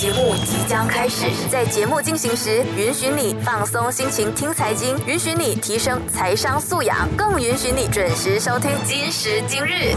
节目即将开始，在节目进行时，允许你放松心情听财经，允许你提升财商素养，更允许你准时收听今时今日。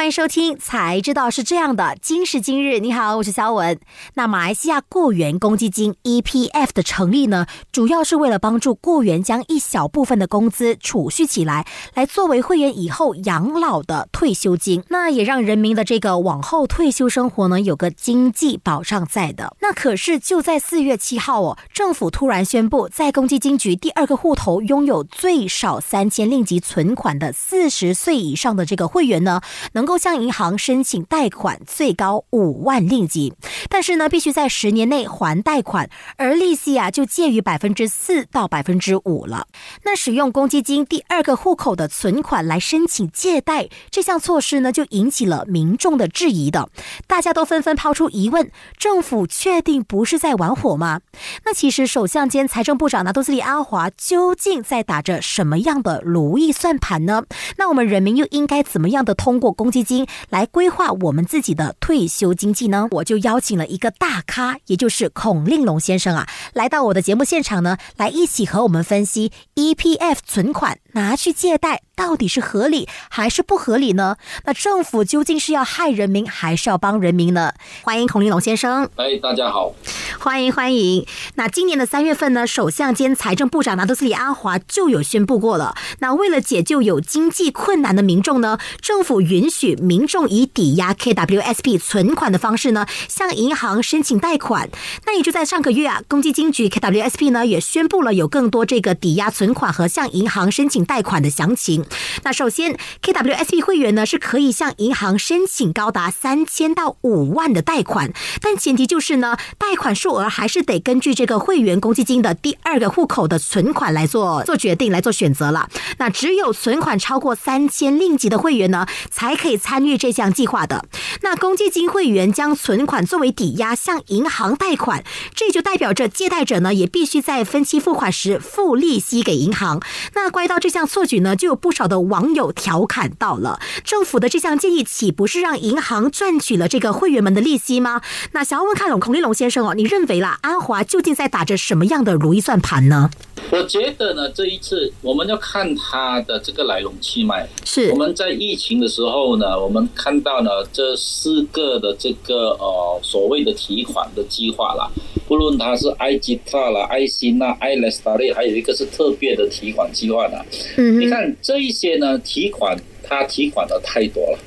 欢迎收听，才知道是这样的。今时今日，你好，我是肖文。那马来西亚雇员公积金 EPF 的成立呢，主要是为了帮助雇员将一小部分的工资储蓄起来，来作为会员以后养老的退休金。那也让人民的这个往后退休生活呢，有个经济保障在的。那可是就在四月七号哦，政府突然宣布，在公积金局第二个户头拥有最少三千令吉存款的四十岁以上的这个会员呢，能向银行申请贷款，最高五万令吉，但是呢，必须在十年内还贷款，而利息啊就介于百分之四到百分之五了。那使用公积金第二个户口的存款来申请借贷，这项措施呢就引起了民众的质疑的，大家都纷纷抛出疑问：政府确定不是在玩火吗？那其实首相兼财政部长拿督斯里阿华究竟在打着什么样的如意算盘呢？那我们人民又应该怎么样的通过公积金？来规划我们自己的退休经济呢？我就邀请了一个大咖，也就是孔令龙先生啊，来到我的节目现场呢，来一起和我们分析 EPF 存款拿去借贷到底是合理还是不合理呢？那政府究竟是要害人民还是要帮人民呢？欢迎孔令龙先生。哎，大家好，欢迎欢迎。那今年的三月份呢，首相兼财政部长拿督斯里阿华就有宣布过了。那为了解救有经济困难的民众呢，政府允许民众以抵押 KWSP 存款的方式呢，向银行申请贷款。那也就在上个月啊，公积金局 KWSP 呢也宣布了有更多这个抵押存款和向银行申请贷款的详情。那首先，KWSP 会员呢是可以向银行申请高达三千到五万的贷款，但前提就是呢，贷款数额还是得根据这个会员公积金的第二个户口的存款来做做决定来做选择了。那只有存款超过三千令吉的会员呢，才可以参与这项计划的。那公积金会员将存款作为抵押向银行贷款，这就代表着借贷者呢也必须在分期付款时付利息给银行。那关于到这项措举呢，就有不少的网友调侃到了，政府的这项建议岂不是让银行赚取了这个会员们的利息吗？那想要问看龙孔立龙先生哦，你认为啦，安华究竟在打着什么样的如意算盘呢？我觉得呢，这一次我们要看它的这个来龙去脉。是我们在疫情的时候呢，我们看到呢这四个的这个呃所谓的提款的计划啦，不论它是 i g t a 啦、爱心呐、i l e s t a r 还有一个是特别的提款计划的。嗯你看这一些呢，提款它提款的太多了，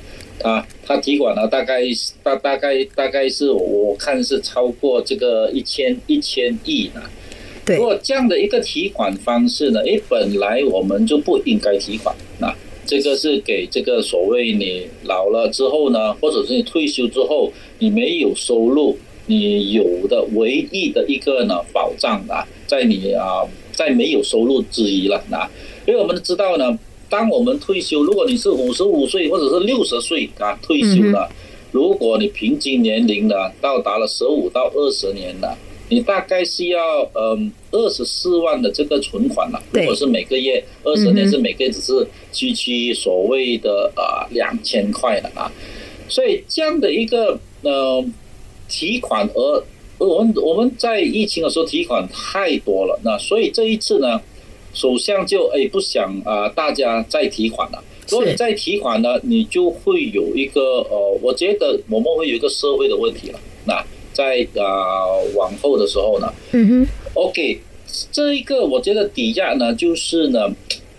啊，他提款了大概大大概大概是我看是超过这个一千一千亿呢。对如果这样的一个提款方式呢，诶，本来我们就不应该提款，那这个是给这个所谓你老了之后呢，或者是你退休之后你没有收入，你有的唯一的一个呢保障啊，在你啊在没有收入之一了啊，因为我们知道呢，当我们退休，如果你是五十五岁或者是六十岁啊退休了，如果你平均年龄呢到达了十五到二十年了。你大概是要嗯二十四万的这个存款了，如果是每个月二十年是每个月只是区区所谓的啊两千块了啊，所以这样的一个呃提款额，我们我们在疫情的时候提款太多了，那所以这一次呢，首相就哎不想啊、大家再提款了。如果你再提款呢，你就会有一个呃，我觉得我们会有一个社会的问题了。那在啊、往后的时候呢嗯哼，，OK，这一个我觉得抵押呢，就是呢，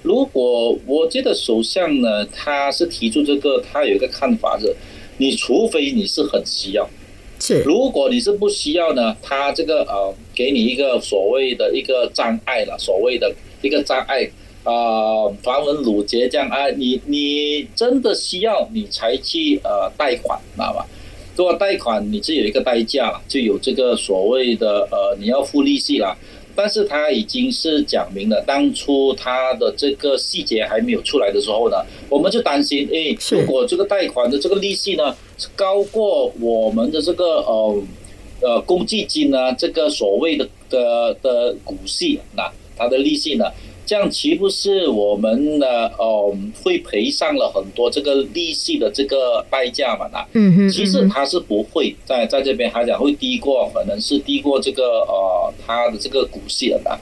如果我觉得首相呢，他是提出这个，他有一个看法是，你除非你是很需要，是如果你是不需要呢，他这个呃，给你一个所谓的一个障碍了，所谓的一个障碍。啊，繁文缛节这样啊，你你真的需要你才去呃贷款，知道吧？如果贷款你是有一个代价了，就有这个所谓的呃你要付利息了。但是他已经是讲明了，当初他的这个细节还没有出来的时候呢，我们就担心，哎，如果这个贷款的这个利息呢是高过我们的这个呃呃公积金呢，这个所谓的的的股息，那它的利息呢这样岂不是我们的？哦，会赔上了很多这个利息的这个代价嘛？那嗯哼，其实它是不会在在这边还讲会低过，可能是低过这个呃它的这个股息的。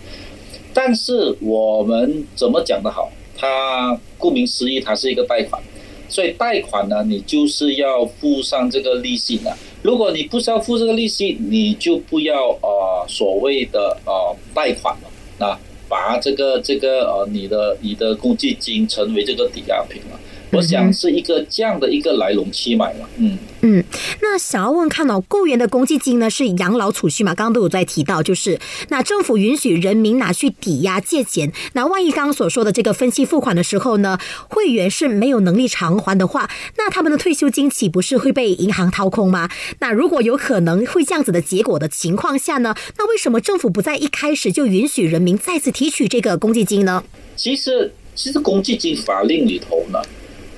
但是我们怎么讲的好？它顾名思义，它是一个贷款，所以贷款呢，你就是要付上这个利息的。如果你不需要付这个利息，你就不要呃所谓的呃贷款了那。把这个这个呃，你的你的公积金成为这个抵押品了。我想是一个这样的一个来龙去脉嘛，嗯嗯，那想要问看哦，雇员的公积金呢是养老储蓄嘛？刚刚都有在提到，就是那政府允许人民拿去抵押借钱，那万一刚刚所说的这个分期付款的时候呢，会员是没有能力偿还的话，那他们的退休金岂不是会被银行掏空吗？那如果有可能会这样子的结果的情况下呢，那为什么政府不在一开始就允许人民再次提取这个公积金呢？其实，其实公积金法令里头呢。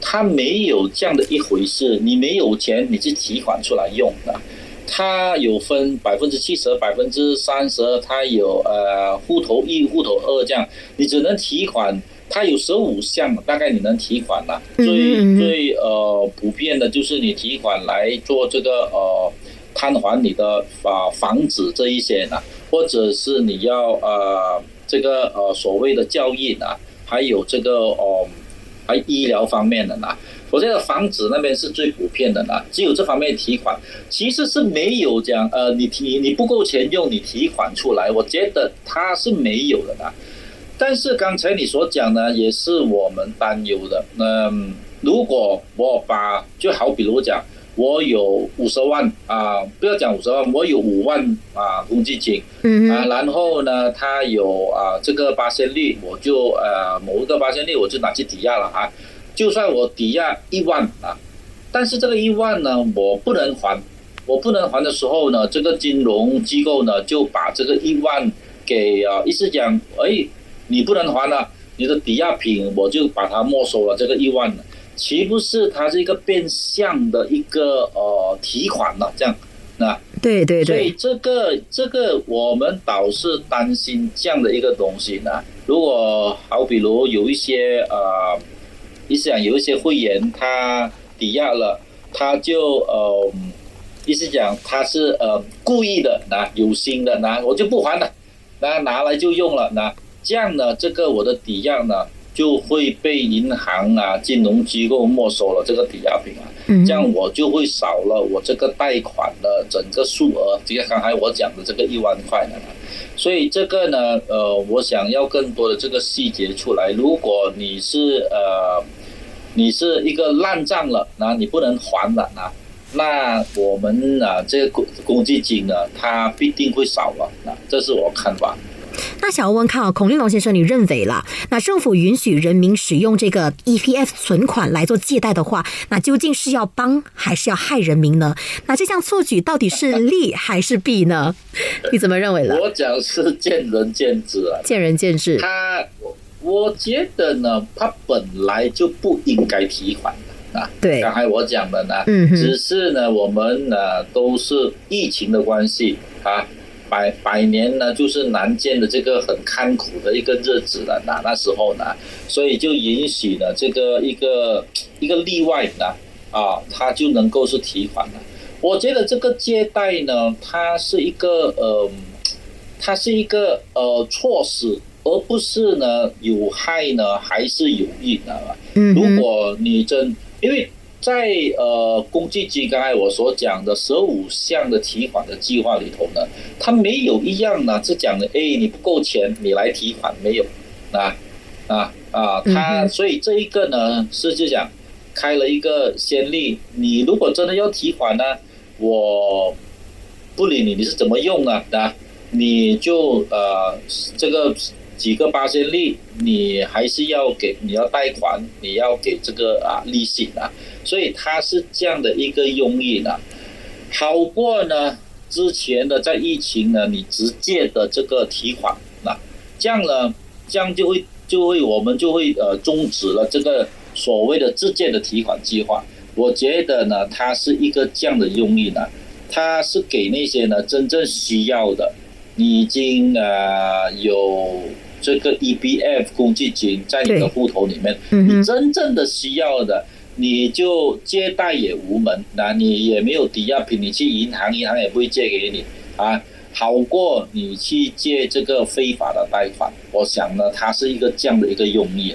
它没有这样的一回事，你没有钱，你是提款出来用的。它有分百分之七十、百分之三十，它有呃户头一、户头二这样，你只能提款。它有十五项，大概你能提款了。最最呃普遍的就是你提款来做这个呃摊还你的房房子这一些呢，或者是你要呃这个呃所谓的教育啊，还有这个哦。还医疗方面的呢，我觉得房子那边是最普遍的呢，只有这方面提款，其实是没有讲呃，你提你不够钱用，你提款出来，我觉得它是没有的呢。但是刚才你所讲呢，也是我们担忧的。嗯，如果我把就好比如讲。我有五十万啊，不要讲五十万，我有五万啊公积金，啊，然后呢，他有啊这个八千率，我就呃某一个八千率，我就拿去抵押了啊。就算我抵押一万啊，但是这个一万呢，我不能还，我不能还的时候呢，这个金融机构呢就把这个一万给啊，意思讲，哎，你不能还了，你的抵押品我就把它没收了这个一万。岂不是它是一个变相的一个呃提款了？这样，那对对对，所以这个这个我们倒是担心这样的一个东西呢。如果好比如有一些呃，意思讲有一些会员他抵押了，他就呃，意思讲他是呃故意的拿有心的拿，我就不还了，那拿来就用了，那这样呢，这个我的抵押呢？就会被银行啊、金融机构没收了这个抵押品啊，这样我就会少了我这个贷款的整个数额，就像刚才我讲的这个一万块呢。所以这个呢，呃，我想要更多的这个细节出来。如果你是呃，你是一个烂账了，那你不能还了啊，那我们啊，这个公公积金呢，它必定会少了啊，这是我看法。那想要问看啊，孔令龙先生，你认为啦？那政府允许人民使用这个 EPF 存款来做借贷的话，那究竟是要帮还是要害人民呢？那这项措举到底是利还是弊呢？你怎么认为呢？我讲是见仁见智啊，见仁见智。他，我觉得呢，他本来就不应该提款的啊。对，刚才我讲的呢，嗯，只是呢，我们呢都是疫情的关系啊。百百年呢，就是难见的这个很坎苦的一个日子了，那那时候呢，所以就允许了这个一个一个例外呢，啊，他就能够是提款了。我觉得这个借贷呢，它是一个呃，它是一个呃措施，而不是呢有害呢还是有益的。嗯，如果你真因为。在呃，公积金刚才我所讲的十五项的提款的计划里头呢，它没有一样呢是讲的，哎，你不够钱，你来提款没有？啊啊啊！他所以这一个呢是就讲开了一个先例，你如果真的要提款呢，我不理你，你是怎么用啊？啊，你就呃这个。几个八千利，你还是要给，你要贷款，你要给这个啊利息啊，所以它是这样的一个用意呢，好过呢之前的在疫情呢，你直接的这个提款那这样呢，这样就会就会我们就会呃终止了这个所谓的自建的提款计划。我觉得呢，它是一个这样的用意呢，它是给那些呢真正需要的，已经呃有。这个 EBF 公积金在你的户头里面，你真正的需要的，你就借贷也无门，那你也没有抵押品，你去银行，银行也不会借给你啊。好过你去借这个非法的贷款，我想呢，它是一个这样的一个用意。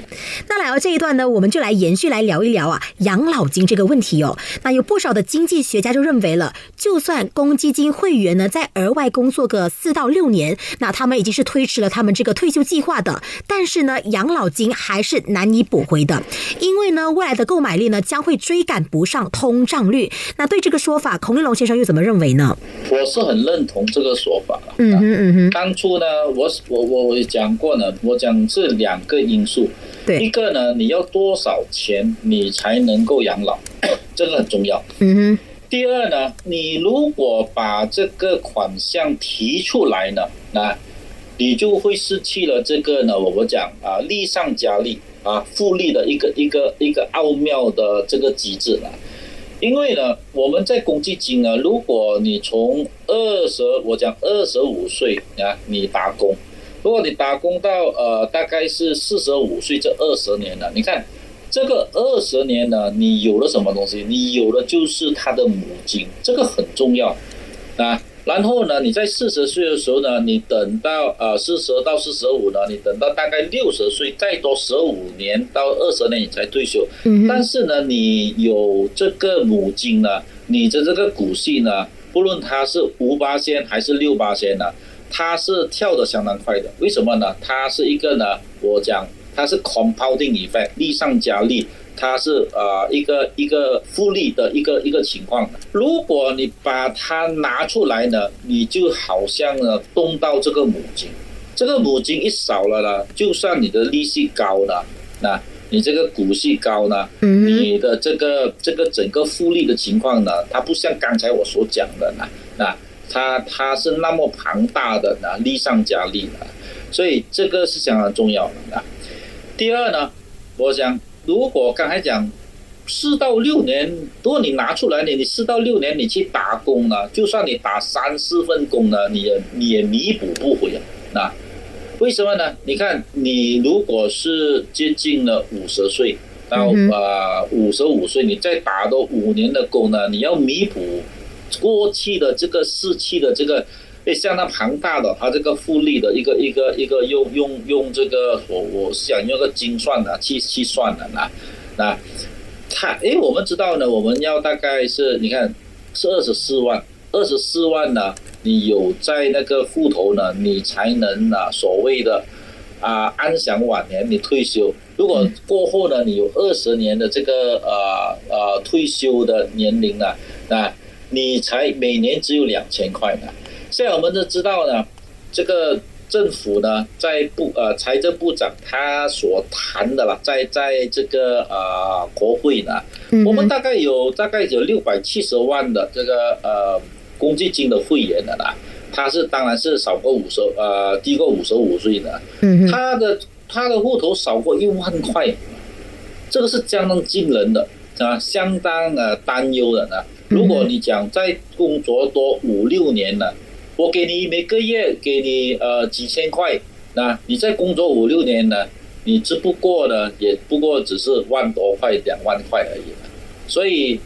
那来到这一段呢，我们就来延续来聊一聊啊养老金这个问题哦。那有不少的经济学家就认为了，就算公积金会员呢在额外工作个四到六年，那他们已经是推迟了他们这个退休计划的，但是呢养老金还是难以补回的，因为呢未来的购买力呢将会追赶不上通胀率。那对这个说法，孔令龙先生又怎么认为呢？我是很认同这个说法了。嗯哼嗯哼，当初呢，我我我我也讲过呢，我讲是两个因素，一，个呢，你要多少钱你才能够养老，这个很重要。嗯哼，第二呢，你如果把这个款项提出来呢，那你就会失去了这个呢，我们讲啊，利上加利啊，复利的一个一个一个奥妙的这个机制了。因为呢，我们在公积金呢，如果你从二十，我讲二十五岁啊，你打工，如果你打工到呃大概是四十五岁这二十年了，你看这个二十年呢，你有了什么东西？你有的就是他的母亲，这个很重要啊。然后呢，你在四十岁的时候呢，你等到呃四十到四十五呢，你等到大概六十岁，再多十五年到二十年你才退休。嗯，但是呢，你有这个母金呢，你的这个股息呢，不论它是五八仙还是六八仙呢，它是跳得相当快的。为什么呢？它是一个呢，我讲它是 compounding effect，利上加利，它是呃一个一个复利的一个一个情况。如果你把它拿出来呢，你就好像呢动到这个母金，这个母金一少了呢，就算你的利息高了，那你这个股息高呢，你的这个这个整个复利的情况呢，它不像刚才我所讲的呢，那它它是那么庞大的呢，利上加利的，所以这个是相当重要的啊。第二呢，我想如果刚才讲四到六年，如果你拿出来你你四到六年你去打工呢，就算你打三四份工呢，你也你也弥补不回啊。那为什么呢？你看，你如果是接近了五十岁到嗯哼呃五十五岁，你再打多五年的工呢，你要弥补过去的这个逝去的这个。诶，相当庞大的，它这个复利的一个一个一个用用用这个我我想用个精算的去去算的那那它诶，我们知道呢，我们要大概是你看是二十四万，二十四万呢，你有在那个户头呢，你才能啊所谓的啊安享晚年，你退休。如果过后呢，你有二十年的这个呃呃退休的年龄啊，那你才每年只有两千块呢。现在我们都知道呢，这个政府呢，在部呃财政部长他所谈的啦，在在这个呃国会呢，我们大概有大概有六百七十万的这个呃公积金的会员的啦，他是当然是少过五十呃低过五十五岁的，嗯，他的他的户头少过一万块，这个是相当惊人的啊，相当呃担忧的呢。如果你讲在工作多五六年了，我给你每个月给你呃几千块，那你在工作五六年呢，你只不过呢也不过只是万多块两万块而已，所以。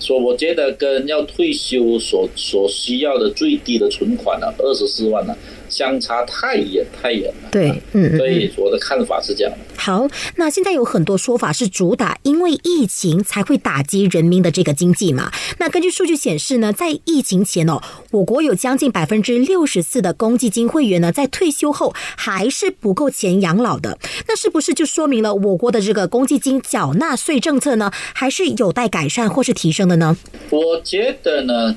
说我觉得跟要退休所所需要的最低的存款呢，二十四万呢，相差太远太远了。对，嗯嗯，所嗯以我的看法是这样的。好，那现在有很多说法是主打因为疫情才会打击人民的这个经济嘛。那根据数据显示呢，在疫情前哦，我国有将近百分之六十四的公积金会员呢，在退休后还是不够钱养老的。那是不是就说明了我国的这个公积金缴纳税政策呢，还是有待改善或是提升的呢？我觉得呢，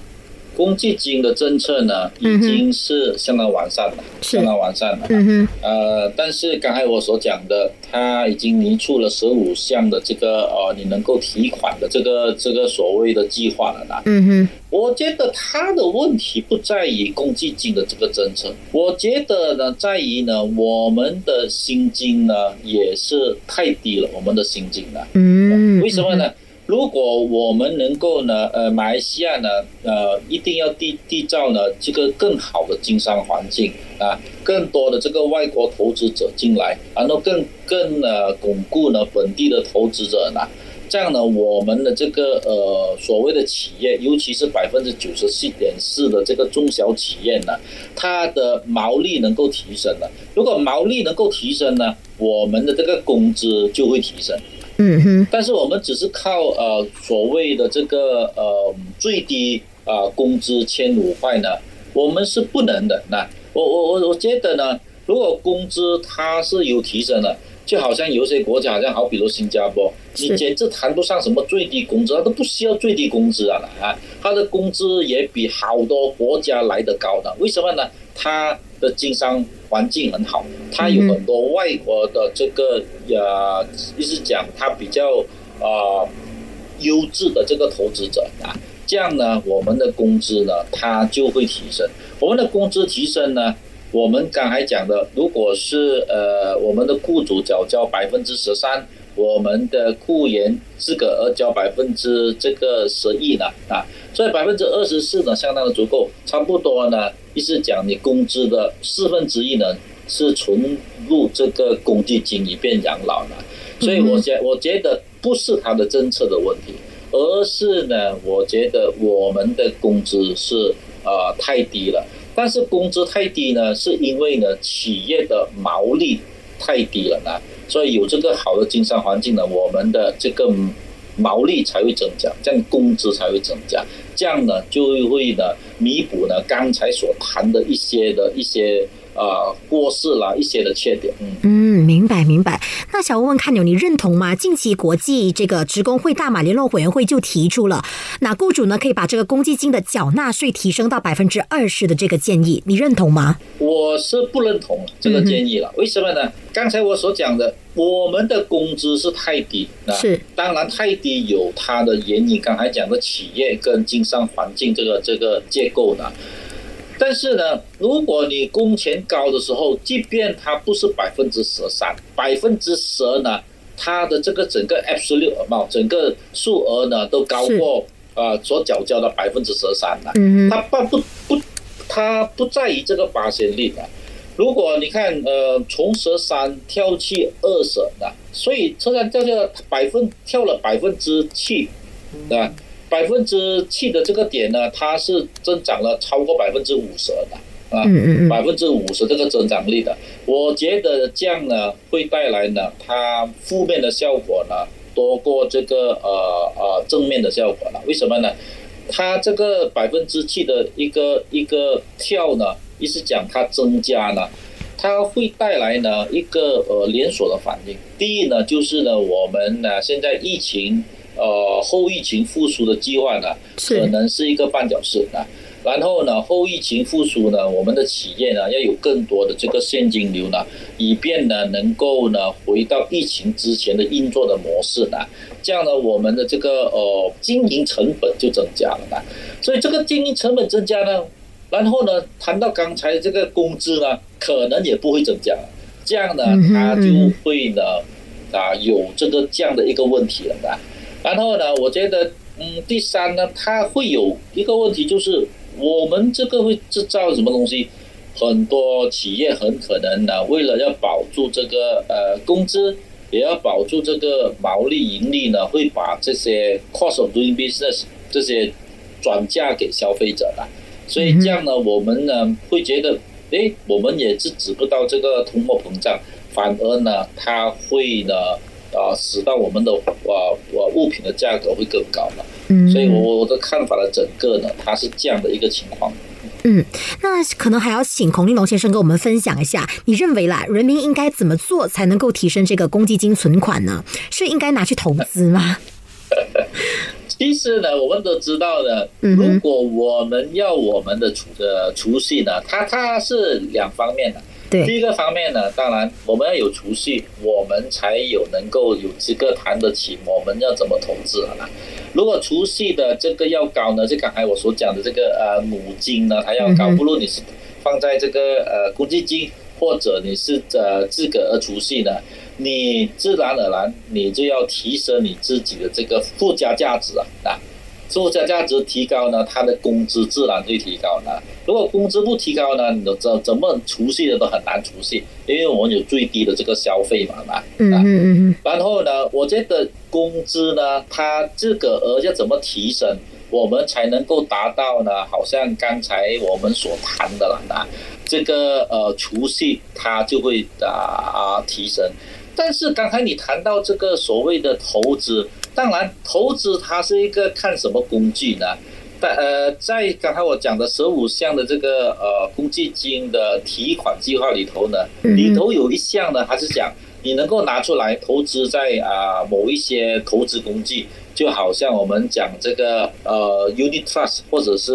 公积金的政策呢已经是相当完善了，是相当完善了。嗯，呃，但是刚才我所讲的，它已经拟出了十五项的这个呃，你能够提款的这个这个所谓的计划了啦。嗯哼，我觉得他的问题不在于公积金的这个政策，我觉得呢，在于呢，我们的薪金呢也是太低了，我们的薪金呢。嗯，为什么呢？如果我们能够呢，呃，马来西亚呢，呃，一定要缔缔造呢这个更好的经商环境啊，更多的这个外国投资者进来，然后更更呃巩固呢本地的投资者呢，这样呢，我们的这个呃所谓的企业，尤其是百分之九十七点四的这个中小企业呢，它的毛利能够提升了。如果毛利能够提升呢，我们的这个工资就会提升。嗯哼，但是我们只是靠呃所谓的这个呃最低啊工资千五块呢，我们是不能的。那我我我我觉得呢，如果工资它是有提升的，就好像有些国家，好像好比如新加坡，你简直谈不上什么最低工资，它都不需要最低工资啊啊，它的工资也比好多国家来得高的。为什么呢？它的经商环境很好，它有很多外国的这个呃，意思讲它比较啊优质的这个投资者啊，这样呢，我们的工资呢，它就会提升。我们的工资提升呢，我们刚才讲的，如果是呃我们的雇主缴交百分之十三。我们的雇员资格额交百分之这个十亿呢啊，所以百分之二十四呢相当的足够，差不多呢，意思讲你工资的四分之一呢是存入这个公积金以便养老的，所以我觉我觉得不是他的政策的问题，而是呢，我觉得我们的工资是呃太低了，但是工资太低呢，是因为呢企业的毛利太低了呢。所以有这个好的经商环境呢，我们的这个毛利才会增加，这样工资才会增加，这样呢就会呢弥补呢刚才所谈的一些的一些。呃，过世了一些的缺点，嗯嗯，明白明白。那想问问看，你认同吗？近期国际这个职工会大马联络委员会就提出了，那雇主呢可以把这个公积金的缴纳税提升到百分之二十的这个建议，你认同吗？我是不认同这个建议了。为什么呢？刚才我所讲的，我们的工资是太低，是当然太低有它的原因。刚才讲的企业跟经商环境这个这个结构呢。但是呢，如果你工钱高的时候，即便它不是百分之十三，百分之十呢，它的这个整个 absolute amount 整个数额呢都高过啊所缴交的百分之十三了。嗯它不不不，它不在于这个八仙率的。如果你看呃从十三跳去二十的，所以突然跳了百分跳了百分之七，对吧？百分之七的这个点呢，它是增长了超过百分之五十的啊，百分之五十这个增长率的，我觉得这样呢会带来呢它负面的效果呢多过这个呃呃正面的效果了。为什么呢？它这个百分之七的一个一个跳呢，意思讲它增加呢，它会带来呢一个呃连锁的反应。第一呢，就是呢我们呢现在疫情。呃，后疫情复苏的计划呢，可能是一个绊脚石啊。然后呢，后疫情复苏呢，我们的企业呢要有更多的这个现金流呢，以便呢能够呢回到疫情之前的运作的模式呢。这样呢，我们的这个呃经营成本就增加了呢。所以这个经营成本增加呢，然后呢谈到刚才这个工资呢，可能也不会增加。这样呢，它就会呢啊有这个这样的一个问题了的。然后呢，我觉得，嗯，第三呢，它会有一个问题，就是我们这个会制造什么东西？很多企业很可能呢，为了要保住这个呃工资，也要保住这个毛利盈利呢，会把这些 cost doing business 这些转嫁给消费者了。所以这样呢，我们呢会觉得，哎，我们也制止不到这个通货膨胀，反而呢，它会呢。啊，使到我们的啊啊物品的价格会更高了。嗯，所以我我的看法呢，整个呢，它是这样的一个情况。嗯，那可能还要请孔令龙先生跟我们分享一下，你认为啦，人民应该怎么做才能够提升这个公积金存款呢？是应该拿去投资吗？其实呢，我们都知道的，如果我们要我们的储的储蓄呢，它它是两方面的。第一个方面呢，当然我们要有储蓄，我们才有能够有资格谈得起我们要怎么投资了。如果储蓄的这个要高呢，就刚才我所讲的这个呃母金呢，它要高，不论你是放在这个呃公积金或者你是呃自个儿储蓄呢，你自然而然你就要提升你自己的这个附加价值啊啊，附加价值提高呢，他的工资自然会提高呢。如果工资不提高呢，你怎怎么除夕的都很难除夕，因为我们有最低的这个消费嘛嘛。嗯嗯嗯嗯。然后呢，我觉得工资呢，它这个额要怎么提升，我们才能够达到呢？好像刚才我们所谈的了啊，这个呃除夕它就会啊提升。但是刚才你谈到这个所谓的投资，当然投资它是一个看什么工具呢？但呃，在刚才我讲的十五项的这个呃公积金的提款计划里头呢，里头有一项呢，还是讲你能够拿出来投资在啊某一些投资工具，就好像我们讲这个呃 unit trust 或者是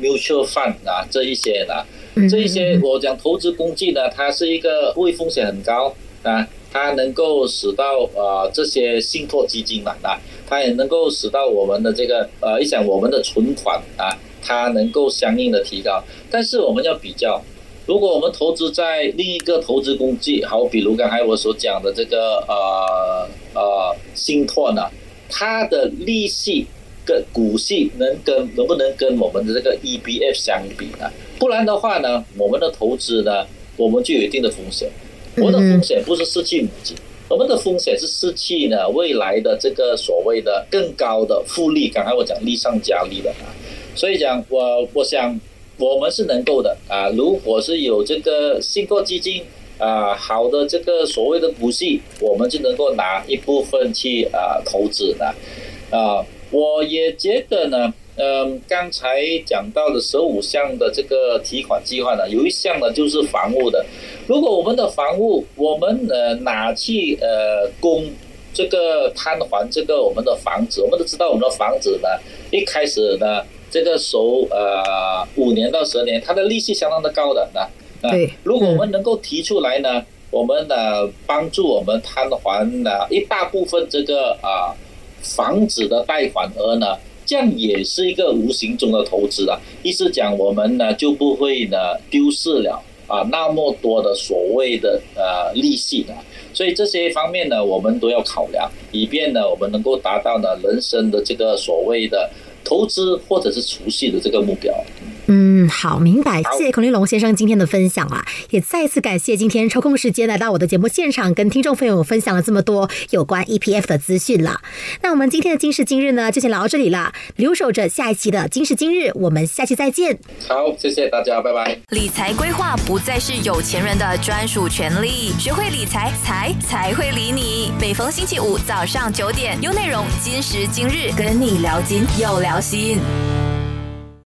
mutual fund 啊这一些呢，这一些我讲投资工具呢，它是一个不会风险很高啊。它能够使到呃这些信托基金嘛，啊，它也能够使到我们的这个呃，一想我们的存款啊，它能够相应的提高。但是我们要比较，如果我们投资在另一个投资工具，好，比如刚才我所讲的这个呃呃信托呢，它的利息跟股息能跟能不能跟我们的这个 E B F 相比呢？不然的话呢，我们的投资呢，我们就有一定的风险。我们的风险不是失去母金，我们的风险是失去呢未来的这个所谓的更高的复利。刚才我讲利上加利的啊，所以讲我我想我们是能够的啊。如果是有这个信托基金啊，好的这个所谓的股息，我们就能够拿一部分去啊投资的啊。我也觉得呢。嗯，刚才讲到的十五项的这个提款计划呢，有一项呢就是房屋的。如果我们的房屋，我们呃拿去呃供这个摊还这个我们的房子，我们都知道我们的房子呢，一开始呢这个首呃五年到十年，它的利息相当的高的呢。对。如果我们能够提出来呢，我们呢帮助我们摊还呢一大部分这个啊房子的贷款额呢。这样也是一个无形中的投资啊，意思讲我们呢就不会呢丢失了啊那么多的所谓的呃利息啊，所以这些方面呢我们都要考量，以便呢我们能够达到呢人生的这个所谓的投资或者是储蓄的这个目标。嗯，好，明白。谢谢孔令龙先生今天的分享啊，也再次感谢今天抽空时间来到我的节目现场，跟听众朋友分享了这么多有关 EPF 的资讯了。那我们今天的今时今日呢，就先聊到这里了。留守着下一期的今时今日，我们下期再见。好，谢谢大家，拜拜。理财规划不再是有钱人的专属权利，学会理财，财才会理你。每逢星期五早上九点，有内容，今时今日跟你聊金又聊心。